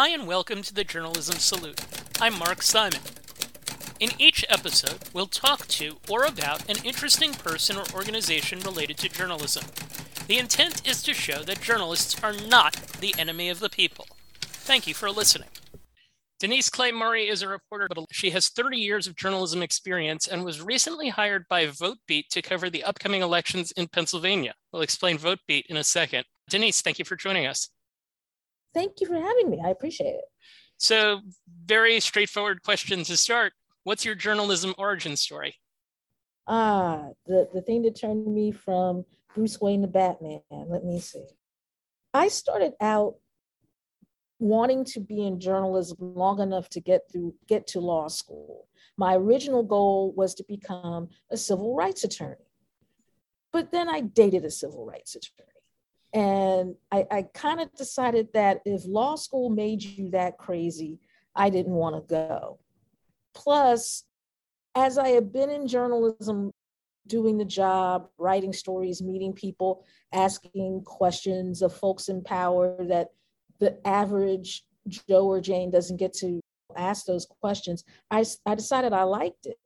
Hi, and welcome to the Journalism Salute. I'm Mark Simon. In each episode, we'll talk to or about an interesting person or organization related to journalism. The intent is to show that journalists are not the enemy of the people. Thank you for listening. Denise Clay Murray is a reporter, but she has 30 years of journalism experience and was recently hired by VoteBeat to cover the upcoming elections in Pennsylvania. We'll explain VoteBeat in a second. Denise, thank you for joining us. Thank you for having me. I appreciate it. So, very straightforward question to start. What's your journalism origin story? Ah, the, the thing that turned me from Bruce Wayne to Batman. Let me see. I started out wanting to be in journalism long enough to get through get to law school. My original goal was to become a civil rights attorney. But then I dated a civil rights attorney. And I, I kind of decided that if law school made you that crazy, I didn't want to go. Plus, as I have been in journalism, doing the job, writing stories, meeting people, asking questions of folks in power that the average Joe or Jane doesn't get to ask those questions, I, I decided I liked it.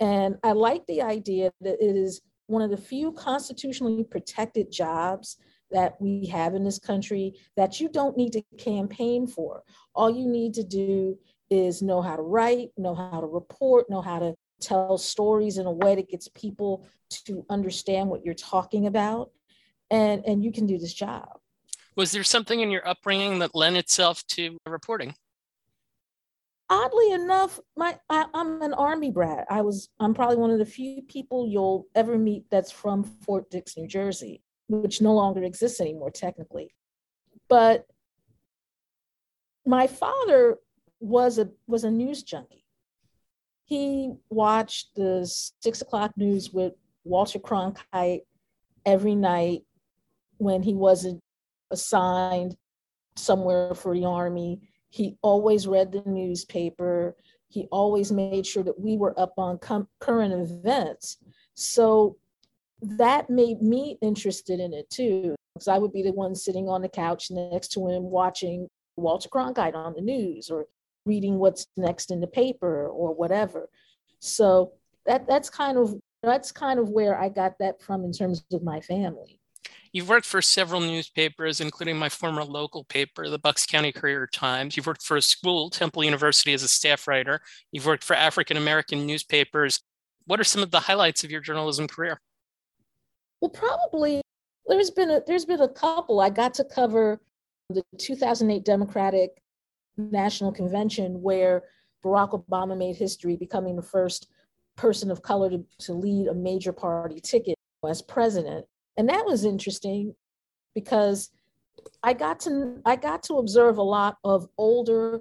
And I like the idea that it is one of the few constitutionally protected jobs that we have in this country that you don't need to campaign for. All you need to do is know how to write, know how to report, know how to tell stories in a way that gets people to understand what you're talking about. And, and you can do this job. Was there something in your upbringing that lent itself to reporting? Oddly enough, my I, I'm an army brat. I was I'm probably one of the few people you'll ever meet that's from Fort Dix, New Jersey which no longer exists anymore technically. But my father was a was a news junkie. He watched the six o'clock news with Walter Cronkite every night when he wasn't assigned somewhere for the army. He always read the newspaper. He always made sure that we were up on com- current events. So that made me interested in it too, because I would be the one sitting on the couch next to him watching Walter Cronkite on the news or reading what's next in the paper or whatever. So that that's kind of that's kind of where I got that from in terms of my family. You've worked for several newspapers, including my former local paper, the Bucks County Courier Times. You've worked for a school, Temple University, as a staff writer. You've worked for African American newspapers. What are some of the highlights of your journalism career? Well, probably there's been a there's been a couple. I got to cover the 2008 Democratic National Convention where Barack Obama made history, becoming the first person of color to, to lead a major party ticket as president. And that was interesting because I got to I got to observe a lot of older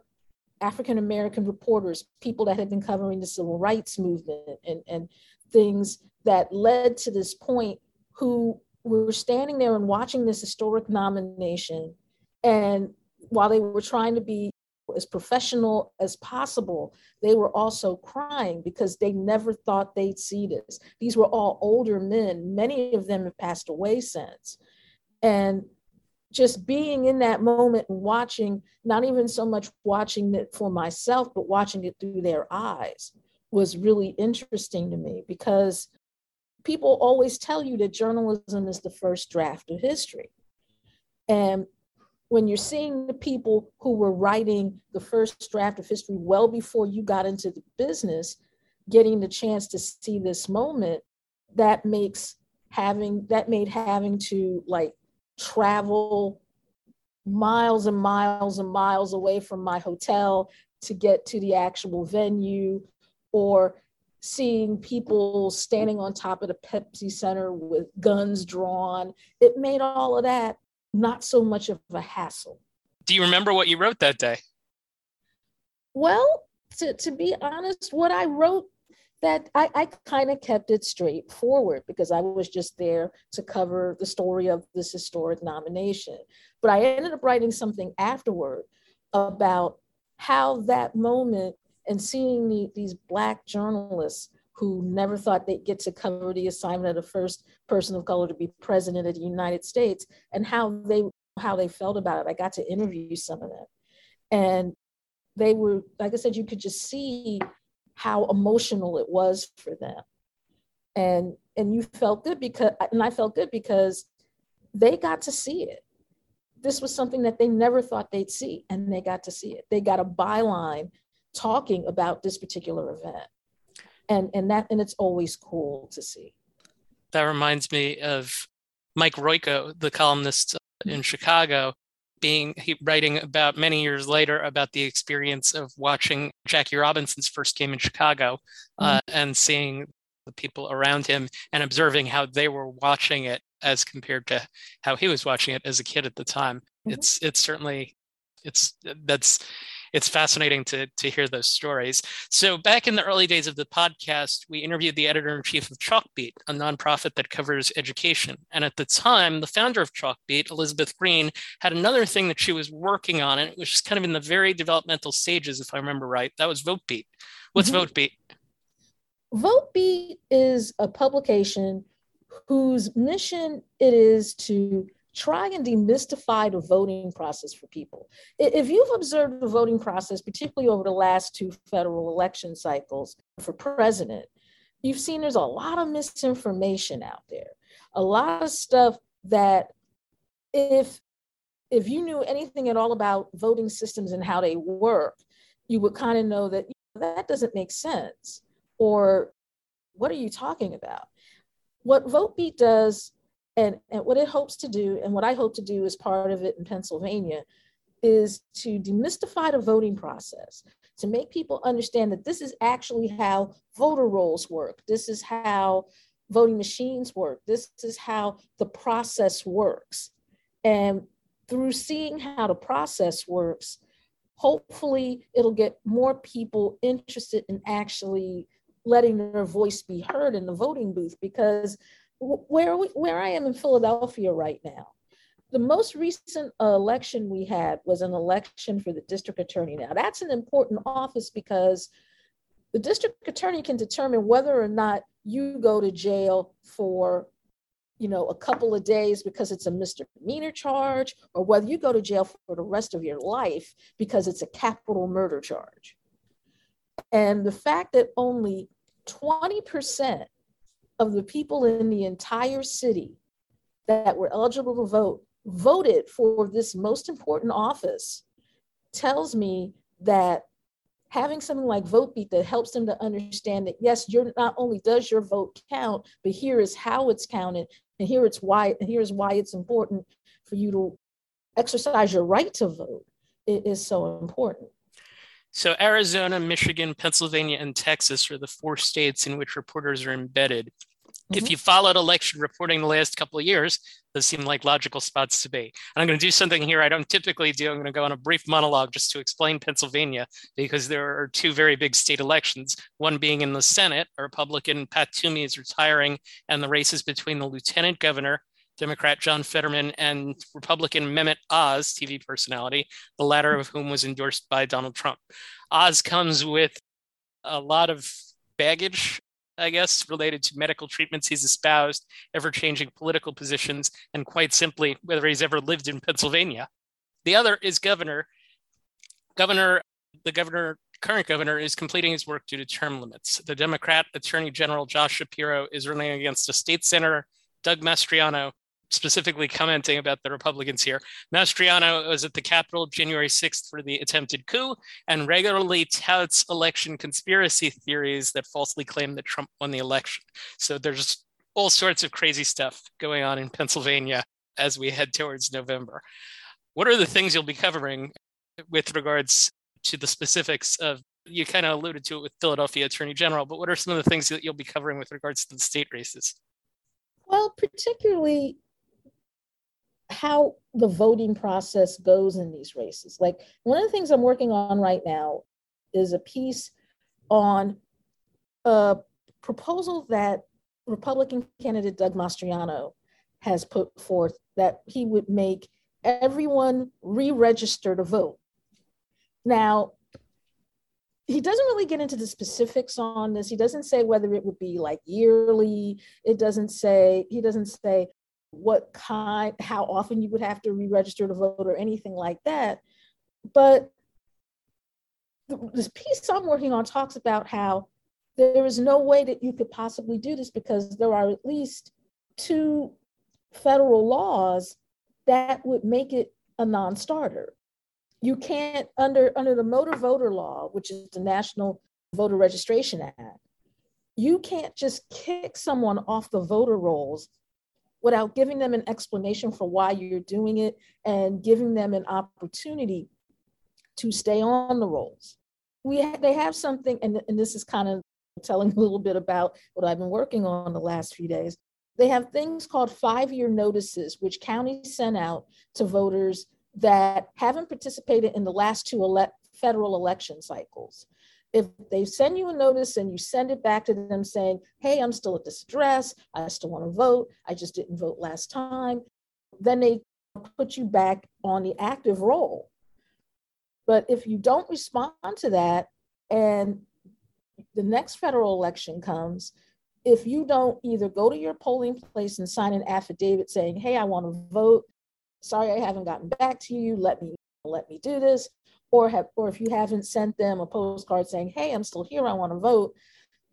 African American reporters, people that had been covering the civil rights movement and, and things that led to this point who were standing there and watching this historic nomination. And while they were trying to be as professional as possible, they were also crying because they never thought they'd see this. These were all older men. Many of them have passed away since. And just being in that moment and watching, not even so much watching it for myself, but watching it through their eyes was really interesting to me because people always tell you that journalism is the first draft of history. And when you're seeing the people who were writing the first draft of history well before you got into the business, getting the chance to see this moment, that makes having that made having to like travel miles and miles and miles away from my hotel to get to the actual venue or seeing people standing on top of the Pepsi Center with guns drawn. It made all of that not so much of a hassle. Do you remember what you wrote that day? Well, to, to be honest, what I wrote that I, I kind of kept it straightforward because I was just there to cover the story of this historic nomination. But I ended up writing something afterward about how that moment and seeing the, these black journalists who never thought they'd get to cover the assignment of the first person of color to be president of the United States and how they how they felt about it. I got to interview some of them. And they were, like I said, you could just see how emotional it was for them. And and you felt good because and I felt good because they got to see it. This was something that they never thought they'd see, and they got to see it. They got a byline talking about this particular event. And and that and it's always cool to see. That reminds me of Mike Royko, the columnist in Chicago, being he, writing about many years later about the experience of watching Jackie Robinson's first game in Chicago uh, mm-hmm. and seeing the people around him and observing how they were watching it as compared to how he was watching it as a kid at the time. Mm-hmm. It's it's certainly it's that's it's fascinating to, to hear those stories. So, back in the early days of the podcast, we interviewed the editor in chief of Chalkbeat, a nonprofit that covers education. And at the time, the founder of Chalkbeat, Elizabeth Green, had another thing that she was working on, and it was just kind of in the very developmental stages, if I remember right. That was VoteBeat. What's mm-hmm. VoteBeat? VoteBeat is a publication whose mission it is to try and demystify the voting process for people. If you've observed the voting process, particularly over the last two federal election cycles for president, you've seen there's a lot of misinformation out there, a lot of stuff that if if you knew anything at all about voting systems and how they work, you would kind of know that that doesn't make sense. Or what are you talking about? What VoteBeat does and, and what it hopes to do, and what I hope to do as part of it in Pennsylvania, is to demystify the voting process, to make people understand that this is actually how voter rolls work. This is how voting machines work. This is how the process works. And through seeing how the process works, hopefully it'll get more people interested in actually letting their voice be heard in the voting booth because where we, where I am in Philadelphia right now, the most recent election we had was an election for the district attorney. Now that's an important office because the district attorney can determine whether or not you go to jail for you know a couple of days because it's a misdemeanor charge or whether you go to jail for the rest of your life because it's a capital murder charge and the fact that only 20% of the people in the entire city that were eligible to vote voted for this most important office tells me that having something like VoteBeat that helps them to understand that yes, you're not only does your vote count, but here is how it's counted, and here it's why, and here's why it's important for you to exercise your right to vote. It is so important. So, Arizona, Michigan, Pennsylvania, and Texas are the four states in which reporters are embedded. Mm-hmm. If you followed election reporting the last couple of years, those seem like logical spots to be. And I'm going to do something here I don't typically do. I'm going to go on a brief monologue just to explain Pennsylvania because there are two very big state elections. One being in the Senate, a Republican Pat Toomey is retiring, and the race is between the lieutenant governor, Democrat John Fetterman, and Republican Mehmet Oz, TV personality, the latter of whom was endorsed by Donald Trump. Oz comes with a lot of baggage I guess, related to medical treatments he's espoused, ever changing political positions, and quite simply, whether he's ever lived in Pennsylvania. The other is governor. Governor, the governor, current governor, is completing his work due to term limits. The Democrat Attorney General Josh Shapiro is running against a state senator, Doug Mastriano, specifically commenting about the Republicans here. Mastriano was at the Capitol January 6th for the attempted coup and regularly touts election conspiracy theories that falsely claim that Trump won the election. So there's all sorts of crazy stuff going on in Pennsylvania as we head towards November. What are the things you'll be covering with regards to the specifics of? You kind of alluded to it with Philadelphia Attorney General, but what are some of the things that you'll be covering with regards to the state races? Well, particularly how the voting process goes in these races. Like one of the things I'm working on right now is a piece on a proposal that Republican candidate Doug Mastriano has put forth that he would make everyone re-register to vote. Now, he doesn't really get into the specifics on this. He doesn't say whether it would be like yearly. It doesn't say, he doesn't say, what kind, how often you would have to re register to vote or anything like that. But this piece I'm working on talks about how there is no way that you could possibly do this because there are at least two federal laws that would make it a non-starter. You can't under under the motor voter law, which is the National Voter Registration Act, you can't just kick someone off the voter rolls without giving them an explanation for why you're doing it and giving them an opportunity to stay on the rolls. We ha- they have something, and, and this is kind of telling a little bit about what I've been working on the last few days. They have things called five year notices, which counties send out to voters that haven't participated in the last two ele- federal election cycles. If they send you a notice and you send it back to them saying, hey, I'm still at this address, I still want to vote, I just didn't vote last time, then they put you back on the active roll. But if you don't respond to that and the next federal election comes, if you don't either go to your polling place and sign an affidavit saying, hey, I want to vote, sorry I haven't gotten back to you, let me let me do this, or have or if you haven't sent them a postcard saying, hey, I'm still here, I want to vote,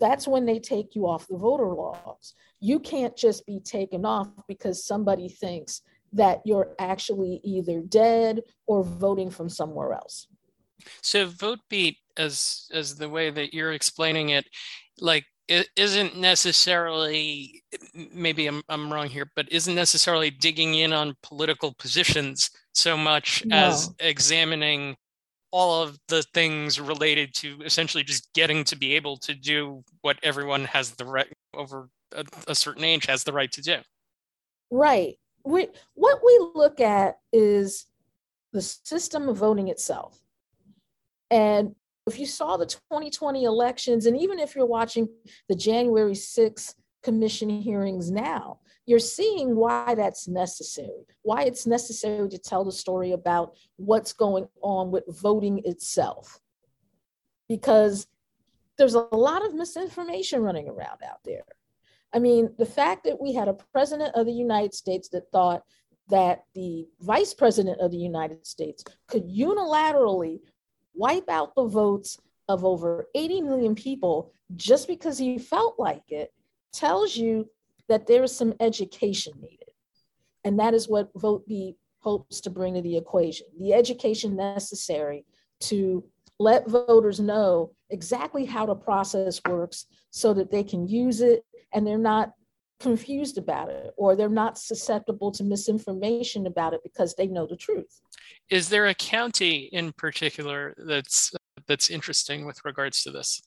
that's when they take you off the voter laws. You can't just be taken off because somebody thinks that you're actually either dead or voting from somewhere else. So vote beat as as the way that you're explaining it, like it isn't necessarily maybe I'm, I'm wrong here but isn't necessarily digging in on political positions so much no. as examining all of the things related to essentially just getting to be able to do what everyone has the right over a, a certain age has the right to do. Right. We, what we look at is the system of voting itself. And if you saw the 2020 elections, and even if you're watching the January 6th commission hearings now, you're seeing why that's necessary, why it's necessary to tell the story about what's going on with voting itself. Because there's a lot of misinformation running around out there. I mean, the fact that we had a president of the United States that thought that the vice president of the United States could unilaterally wipe out the votes of over 80 million people just because he felt like it tells you that there is some education needed. And that is what Vote B hopes to bring to the equation the education necessary to let voters know exactly how the process works so that they can use it and they're not confused about it or they're not susceptible to misinformation about it because they know the truth. Is there a county in particular that's that's interesting with regards to this?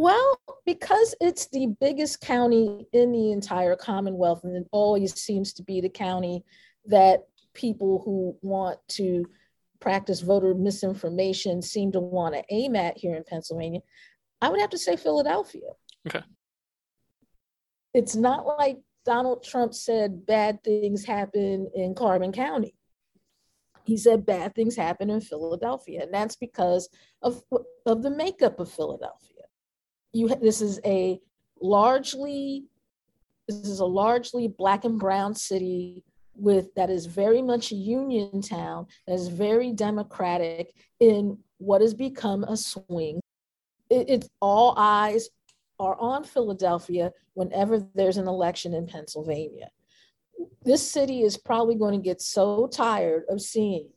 Well, because it's the biggest county in the entire Commonwealth, and it always seems to be the county that people who want to practice voter misinformation seem to want to aim at here in Pennsylvania, I would have to say Philadelphia. Okay it's not like Donald Trump said bad things happen in Carbon County. He said bad things happen in Philadelphia, and that's because of, of the makeup of Philadelphia. You, this is a largely this is a largely black and brown city with that is very much a union town that is very democratic in what has become a swing it, it's all eyes are on Philadelphia whenever there's an election in Pennsylvania. This city is probably going to get so tired of seeing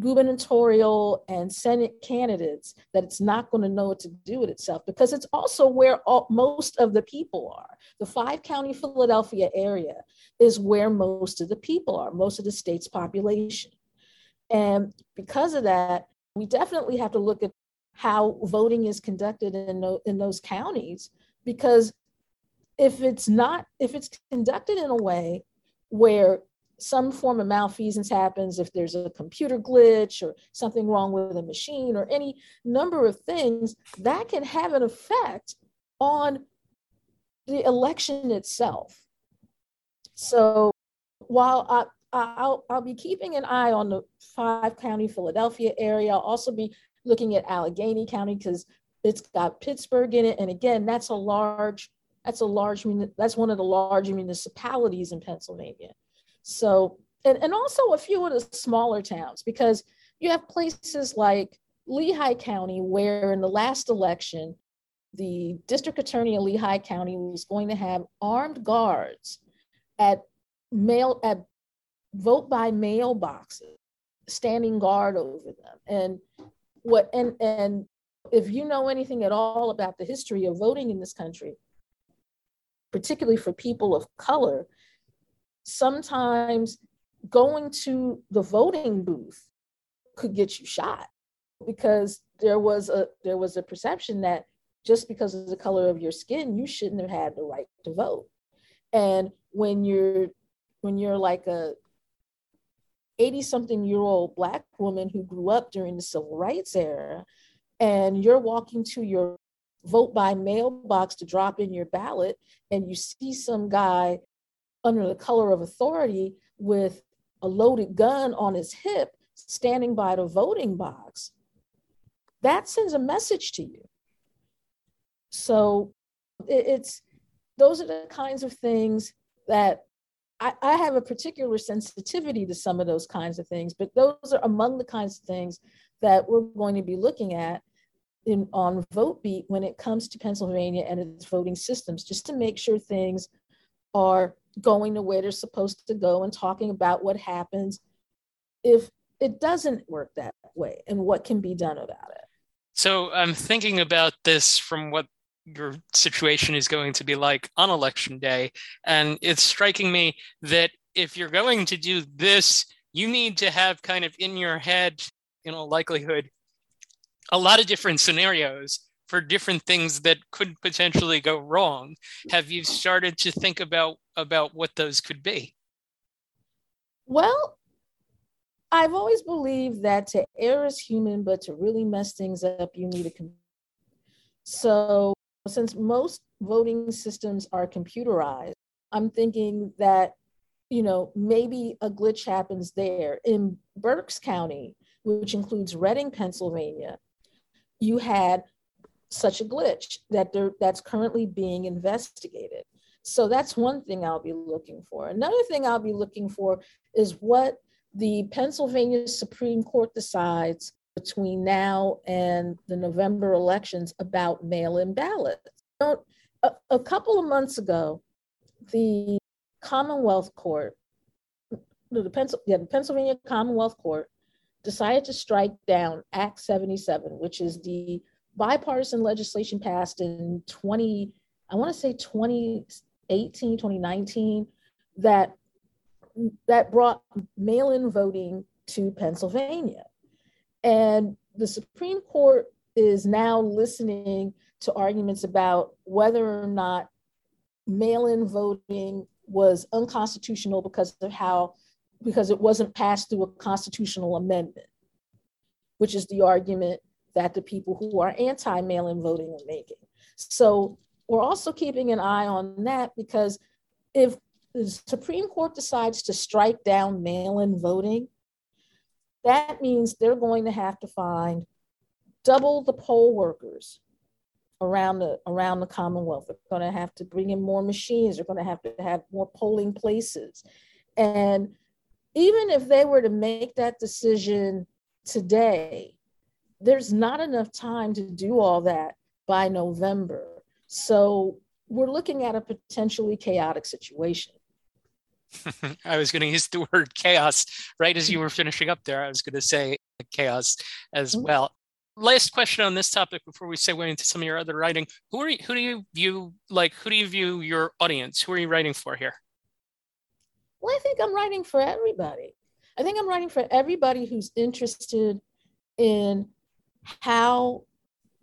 gubernatorial and Senate candidates that it's not going to know what to do with itself because it's also where all, most of the people are. The five county Philadelphia area is where most of the people are, most of the state's population. And because of that, we definitely have to look at how voting is conducted in, in those counties because if it's not if it's conducted in a way where some form of malfeasance happens if there's a computer glitch or something wrong with a machine or any number of things that can have an effect on the election itself so while I, I'll, I'll be keeping an eye on the five county Philadelphia area. I'll also be looking at Allegheny County because it's got Pittsburgh in it. And again, that's a large, that's a large, that's one of the large municipalities in Pennsylvania. So, and, and also a few of the smaller towns because you have places like Lehigh County, where in the last election, the district attorney of Lehigh County was going to have armed guards at mail at vote by mail boxes, standing guard over them. And what and and if you know anything at all about the history of voting in this country, particularly for people of color, sometimes going to the voting booth could get you shot because there was a there was a perception that just because of the color of your skin you shouldn't have had the right to vote. And when you're when you're like a 80 something year old black woman who grew up during the civil rights era and you're walking to your vote by mailbox to drop in your ballot and you see some guy under the color of authority with a loaded gun on his hip standing by the voting box that sends a message to you. So it's those are the kinds of things that I, I, have a particular sensitivity to some of those kinds of things, but those are among the kinds of things that we're going to be looking at in on VoteBeat when it comes to Pennsylvania and its voting systems, just to make sure things are going the way they're supposed to go and talking about what happens if it doesn't work that way and what can be done about it. So I'm thinking about this from what your situation is going to be like on election day. And it's striking me that if you're going to do this, you need to have kind of in your head, in all likelihood, a lot of different scenarios for different things that could potentially go wrong. Have you started to think about about what those could be? Well, I've always believed that to err is human, but to really mess things up, you need a computer. So, since most voting systems are computerized, I'm thinking that, you know, maybe a glitch happens there. In Berks County, which includes Reading, Pennsylvania, you had such a glitch that there, that's currently being investigated. So that's one thing I'll be looking for. Another thing I'll be looking for is what the Pennsylvania Supreme Court decides between now and the November elections about mail in ballots. A, a couple of months ago, the Commonwealth Court, the, yeah, the Pennsylvania Commonwealth Court decided to strike down Act 77, which is the bipartisan legislation passed in 20, I want to say 2018, 2019, that that brought mail in voting to Pennsylvania. And the Supreme Court is now listening to arguments about whether or not mail in voting was unconstitutional because of how, because it wasn't passed through a constitutional amendment, which is the argument that the people who are anti mail in voting are making. So we're also keeping an eye on that because if the Supreme Court decides to strike down mail in voting, that means they're going to have to find double the poll workers around the around the Commonwealth. They're going to have to bring in more machines. They're going to have to have more polling places. And even if they were to make that decision today, there's not enough time to do all that by November. So we're looking at a potentially chaotic situation. I was going to use the word chaos right as you were finishing up there. I was going to say chaos as mm-hmm. well. Last question on this topic before we segue into some of your other writing. Who are you, who do you view like who do you view your audience? Who are you writing for here? Well, I think I'm writing for everybody. I think I'm writing for everybody who's interested in how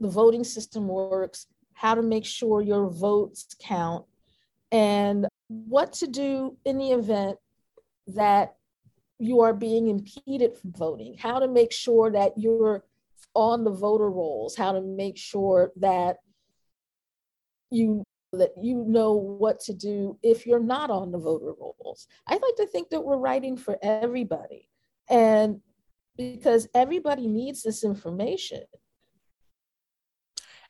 the voting system works, how to make sure your votes count, and what to do in the event that you are being impeded from voting, how to make sure that you're on the voter rolls, how to make sure that you that you know what to do if you're not on the voter rolls. I like to think that we're writing for everybody. And because everybody needs this information.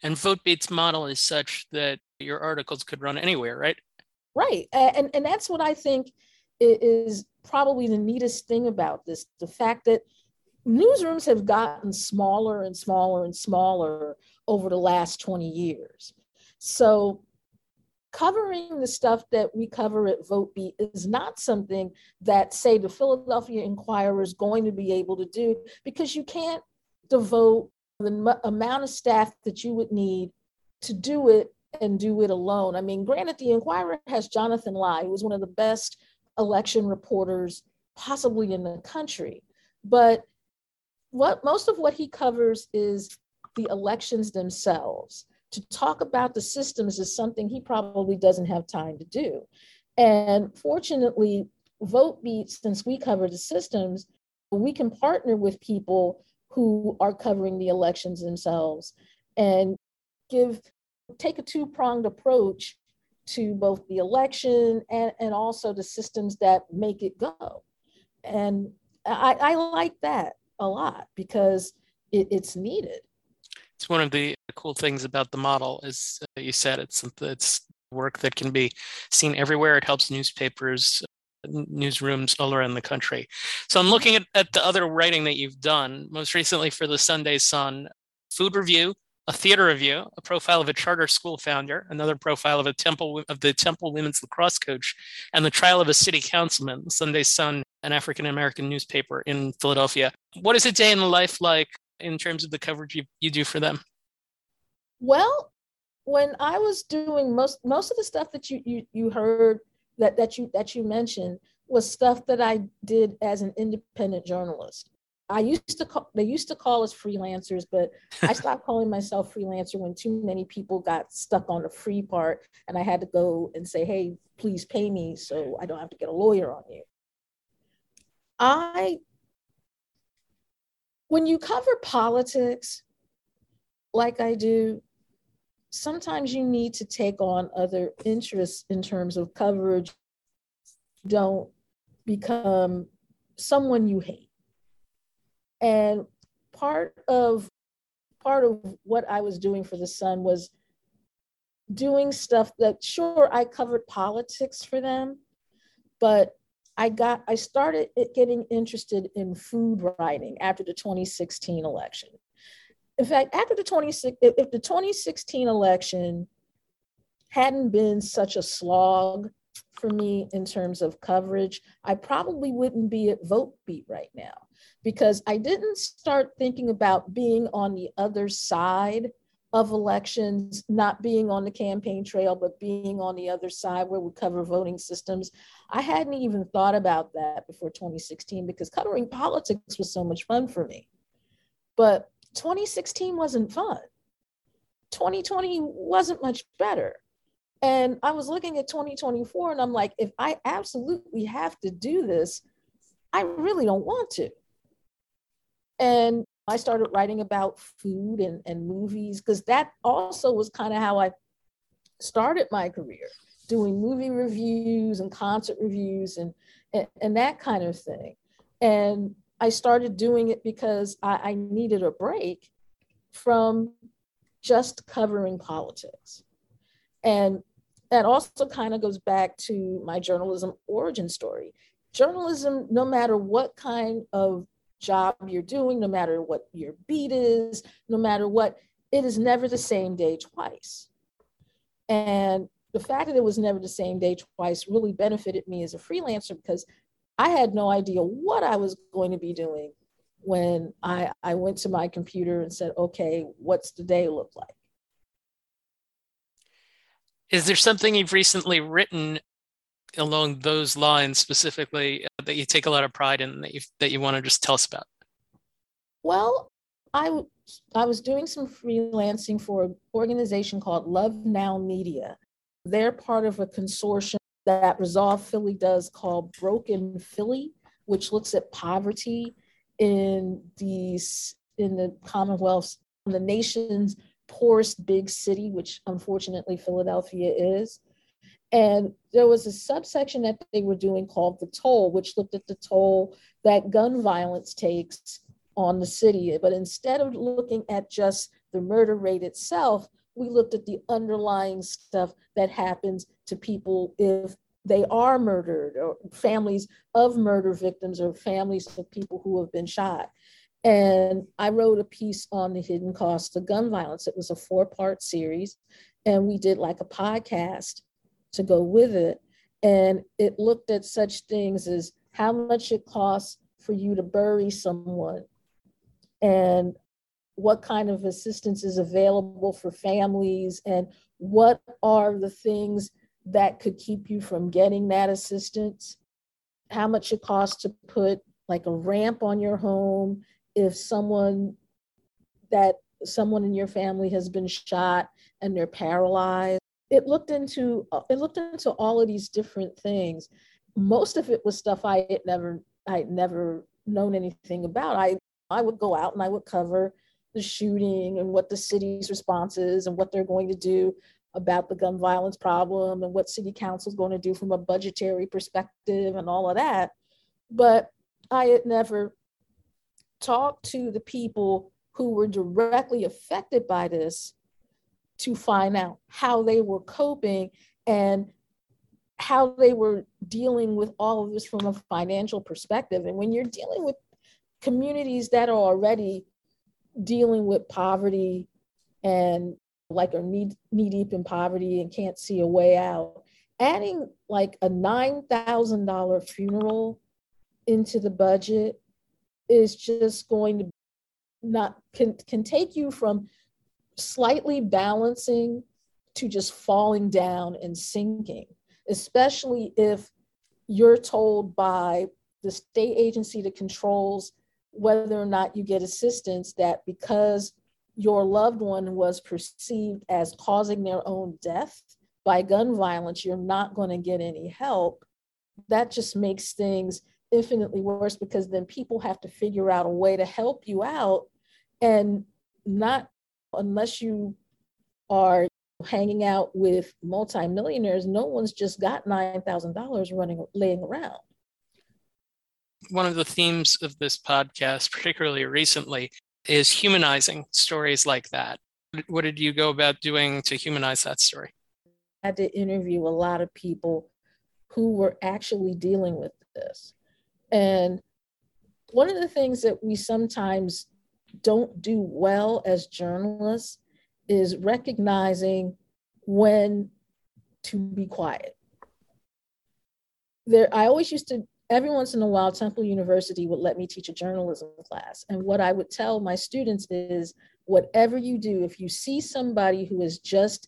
And VoteBeat's model is such that your articles could run anywhere, right? Right. And, and that's what I think is probably the neatest thing about this the fact that newsrooms have gotten smaller and smaller and smaller over the last 20 years. So covering the stuff that we cover at VoteBeat is not something that, say, the Philadelphia Inquirer is going to be able to do because you can't devote the m- amount of staff that you would need to do it and do it alone. I mean, granted, the Inquirer has Jonathan Lai, who was one of the best election reporters possibly in the country. But what most of what he covers is the elections themselves. To talk about the systems is something he probably doesn't have time to do. And fortunately, VoteBeat, since we cover the systems, we can partner with people who are covering the elections themselves and give take a two-pronged approach to both the election and, and also the systems that make it go. And I, I like that a lot because it, it's needed. It's one of the cool things about the model, as uh, you said, it's it's work that can be seen everywhere. It helps newspapers, newsrooms all around the country. So I'm looking at, at the other writing that you've done, most recently for the Sunday Sun, food review, a theater review, a profile of a charter school founder, another profile of a Temple of the Temple women's lacrosse coach, and the trial of a city councilman. The Sunday Sun, an African American newspaper in Philadelphia. What is a day in the life like in terms of the coverage you, you do for them? Well, when I was doing most most of the stuff that you you, you heard that that you that you mentioned was stuff that I did as an independent journalist. I used to call they used to call us freelancers, but I stopped calling myself freelancer when too many people got stuck on the free part and I had to go and say, "Hey, please pay me so I don't have to get a lawyer on you." I when you cover politics like I do, sometimes you need to take on other interests in terms of coverage. Don't become someone you hate. And part of part of what I was doing for the Sun was doing stuff that sure I covered politics for them, but I got I started getting interested in food writing after the 2016 election. In fact, after the 26 if the 2016 election hadn't been such a slog for me in terms of coverage, I probably wouldn't be at Vote Beat right now because I didn't start thinking about being on the other side of elections, not being on the campaign trail, but being on the other side where we cover voting systems. I hadn't even thought about that before 2016 because covering politics was so much fun for me. But 2016 wasn't fun. 2020 wasn't much better. And I was looking at 2024 and I'm like, if I absolutely have to do this, I really don't want to. And I started writing about food and, and movies because that also was kind of how I started my career doing movie reviews and concert reviews and, and, and that kind of thing. And I started doing it because I, I needed a break from just covering politics. And that also kind of goes back to my journalism origin story. Journalism, no matter what kind of job you're doing, no matter what your beat is, no matter what, it is never the same day twice. And the fact that it was never the same day twice really benefited me as a freelancer because I had no idea what I was going to be doing when I, I went to my computer and said, okay, what's the day look like? Is there something you've recently written along those lines specifically that you take a lot of pride in that you that you want to just tell us about? Well, I I was doing some freelancing for an organization called Love Now Media. They're part of a consortium that Resolve Philly does called Broke in Philly, which looks at poverty in these in the Commonwealth's the nation's poorest big city, which unfortunately Philadelphia is. And there was a subsection that they were doing called the toll, which looked at the toll that gun violence takes on the city. But instead of looking at just the murder rate itself, we looked at the underlying stuff that happens to people if they are murdered or families of murder victims or families of people who have been shot. And I wrote a piece on the hidden cost of gun violence. It was a four part series, and we did like a podcast to go with it. And it looked at such things as how much it costs for you to bury someone and what kind of assistance is available for families and what are the things that could keep you from getting that assistance? How much it costs to put like a ramp on your home if someone that someone in your family has been shot and they're paralyzed? It looked into it looked into all of these different things. Most of it was stuff i had never i had never known anything about. I i would go out and i would cover the shooting and what the city's response is and what they're going to do about the gun violence problem and what city council is going to do from a budgetary perspective and all of that. But i had never talked to the people who were directly affected by this to find out how they were coping and how they were dealing with all of this from a financial perspective. And when you're dealing with communities that are already dealing with poverty and like are knee, knee deep in poverty and can't see a way out, adding like a $9,000 funeral into the budget is just going to not can can take you from slightly balancing to just falling down and sinking especially if you're told by the state agency that controls whether or not you get assistance that because your loved one was perceived as causing their own death by gun violence, you're not going to get any help. That just makes things infinitely worse because then people have to figure out a way to help you out and not unless you are hanging out with multimillionaires, no one's just got $9,000 running laying around one of the themes of this podcast, particularly recently, is humanizing stories like that. What did you go about doing to humanize that story? I had to interview a lot of people who were actually dealing with this. And one of the things that we sometimes don't do well as journalists is recognizing when to be quiet. There, I always used to every once in a while, Temple University would let me teach a journalism class. And what I would tell my students is whatever you do, if you see somebody who has just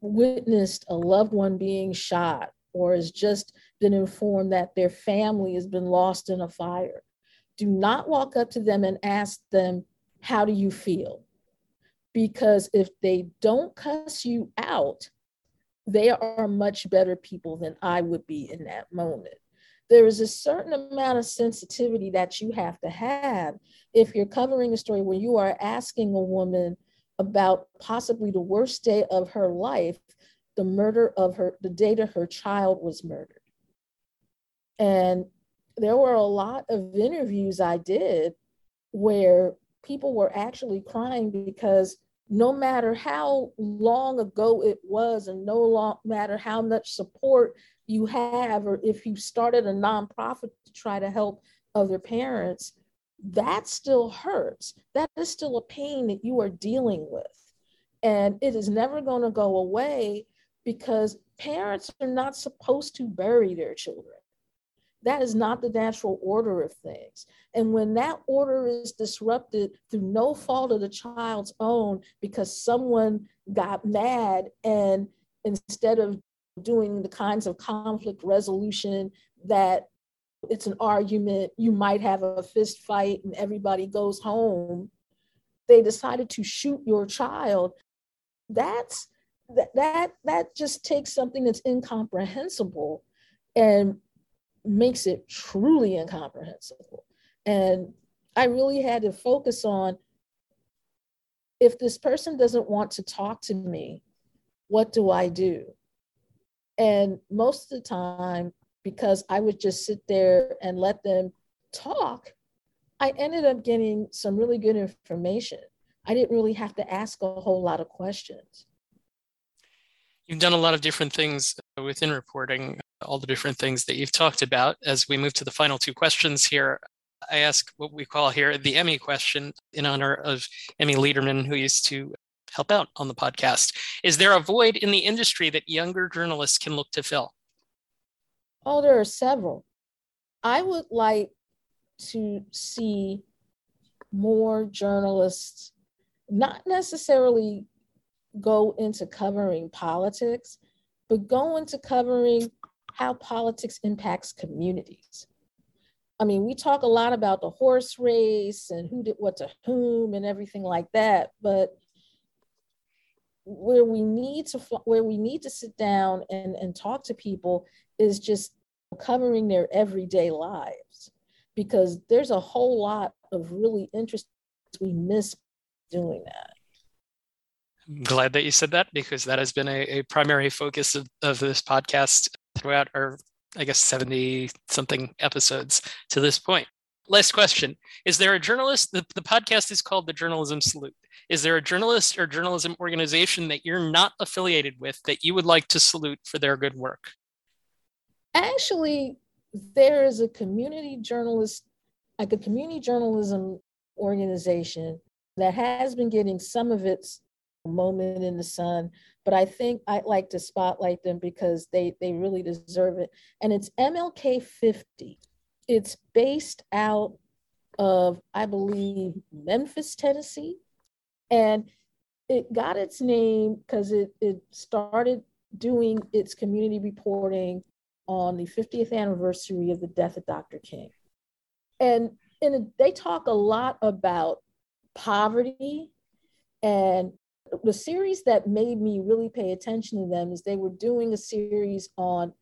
witnessed a loved one being shot or has just been informed that their family has been lost in a fire, do not walk up to them and ask them, How do you feel? Because if they don't cuss you out, they are much better people than I would be in that moment there is a certain amount of sensitivity that you have to have if you're covering a story where you are asking a woman about possibly the worst day of her life, the murder of her, the day that her child was murdered. And there were a lot of interviews I did where people were actually crying because no matter how long ago it was and no long, matter how much support you have, or if you started a nonprofit to try to help other parents, that still hurts. That is still a pain that you are dealing with. And it is never going to go away because parents are not supposed to bury their children. That is not the natural order of things. And when that order is disrupted through no fault of the child's own because someone got mad and instead of doing the kinds of conflict resolution that it's an argument, you might have a fist fight and everybody goes home. They decided to shoot your child. That's that that that just takes something that's incomprehensible and makes it truly incomprehensible. And I really had to focus on if this person doesn't want to talk to me, what do I do? And most of the time, because I would just sit there and let them talk, I ended up getting some really good information. I didn't really have to ask a whole lot of questions. You've done a lot of different things uh, within reporting, all the different things that you've talked about. As we move to the final two questions here, I ask what we call here the Emmy question in honor of Emmy Lederman, who used to help out on the podcast. Is there a void in the industry that younger journalists can look to fill? Oh, there are several. I would like to see more journalists not necessarily go into covering politics, but go into covering how politics impacts communities. I mean, we talk a lot about the horse race and who did what to whom and everything like that, but where we need to where we need to sit down and, and talk to people is just covering their everyday lives because there's a whole lot of really interesting we miss doing that. I'm glad that you said that because that has been a, a primary focus of, of this podcast throughout our, I guess, 70 something episodes to this point. Last question Is there a journalist? The, the podcast is called The Journalism Salute. Is there a journalist or journalism organization that you're not affiliated with that you would like to salute for their good work? Actually, there is a community journalist, like a community journalism organization that has been getting some of its moment in the sun but i think i'd like to spotlight them because they they really deserve it. And it's mlk 50 it's based out of i believe memphis tennessee. And it got its name because it, it started doing its community reporting on the 50th anniversary of the death of dr king. And in a, they talk a lot about poverty and the series that made me really pay attention to them is they were doing a series on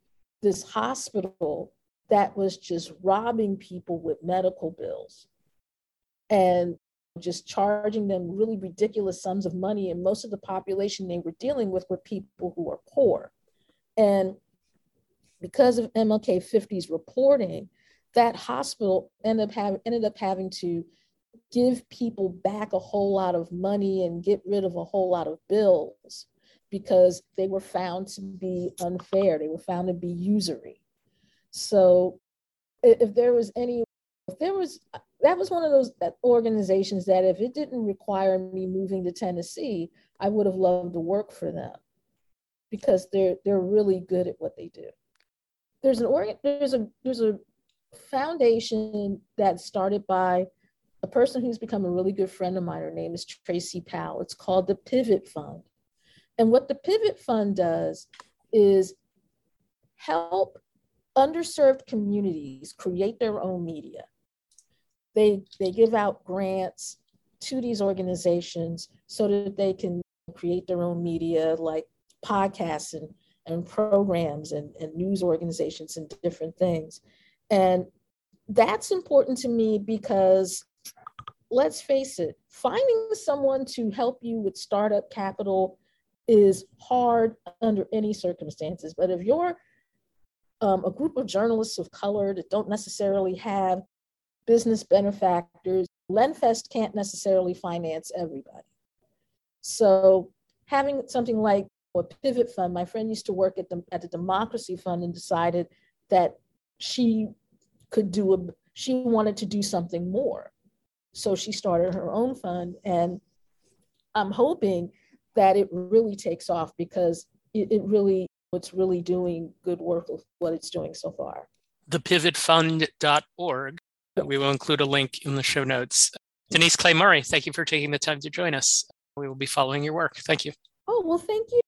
this hospital that was just robbing people with medical bills and just charging them really ridiculous sums of money. And most of the population they were dealing with were people who are poor. And because of MLK 50's reporting, that hospital ended up, ended up having to give people back a whole lot of money and get rid of a whole lot of bills because they were found to be unfair. They were found to be usury. So if there was any, if there was, that was one of those organizations that if it didn't require me moving to Tennessee, I would have loved to work for them because they're they're really good at what they do. There's an organ, there's a there's a foundation that started by a person who's become a really good friend of mine. Her name is Tracie Powell. It's called the Pivot Fund. And what the Pivot Fund does is help underserved communities create their own media. They, they give out grants to these organizations so that they can create their own media like podcasts and, and programs and, and news organizations and different things. And that's important to me because let's face it, finding someone to help you with startup capital is hard under any circumstances. But if you're um, a group of journalists of color that don't necessarily have business benefactors, LenFest can't necessarily finance everybody. So having something like a pivot fund, my friend used to work at the, at the Democracy Fund and decided that she could do a, she wanted to do something more. So she started her own fund. And I'm hoping that it really takes off because it, it really, it's really doing good work with what it's doing so far. Thepivotfund.org. We will include a link in the show notes. Denise Clay Murray, thank you for taking the time to join us. We will be following your work. Thank you. Oh, well, thank you.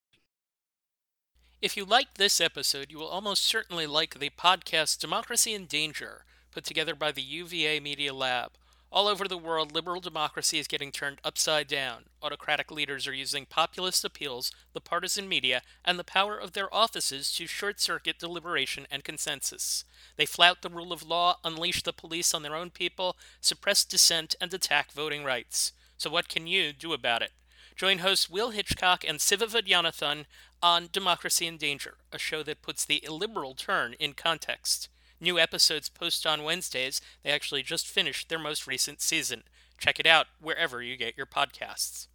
If you liked this episode, you will almost certainly like the podcast Democracy in Danger, put together by the UVA Media Lab. All over the world, liberal democracy is getting turned upside down. Autocratic leaders are using populist appeals, the partisan media, and the power of their offices to short circuit deliberation and consensus. They flout the rule of law, unleash the police on their own people, suppress dissent, and attack voting rights. So, what can you do about it? Join hosts Will Hitchcock and Siva on Democracy in Danger, a show that puts the illiberal turn in context. New episodes post on Wednesdays. They actually just finished their most recent season. Check it out wherever you get your podcasts.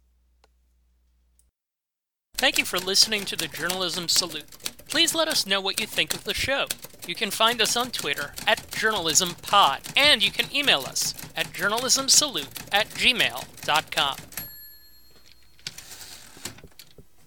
Thank you for listening to the Journalism Salute. Please let us know what you think of the show. You can find us on Twitter at JournalismPod, and you can email us at journalismsalute at gmail.com.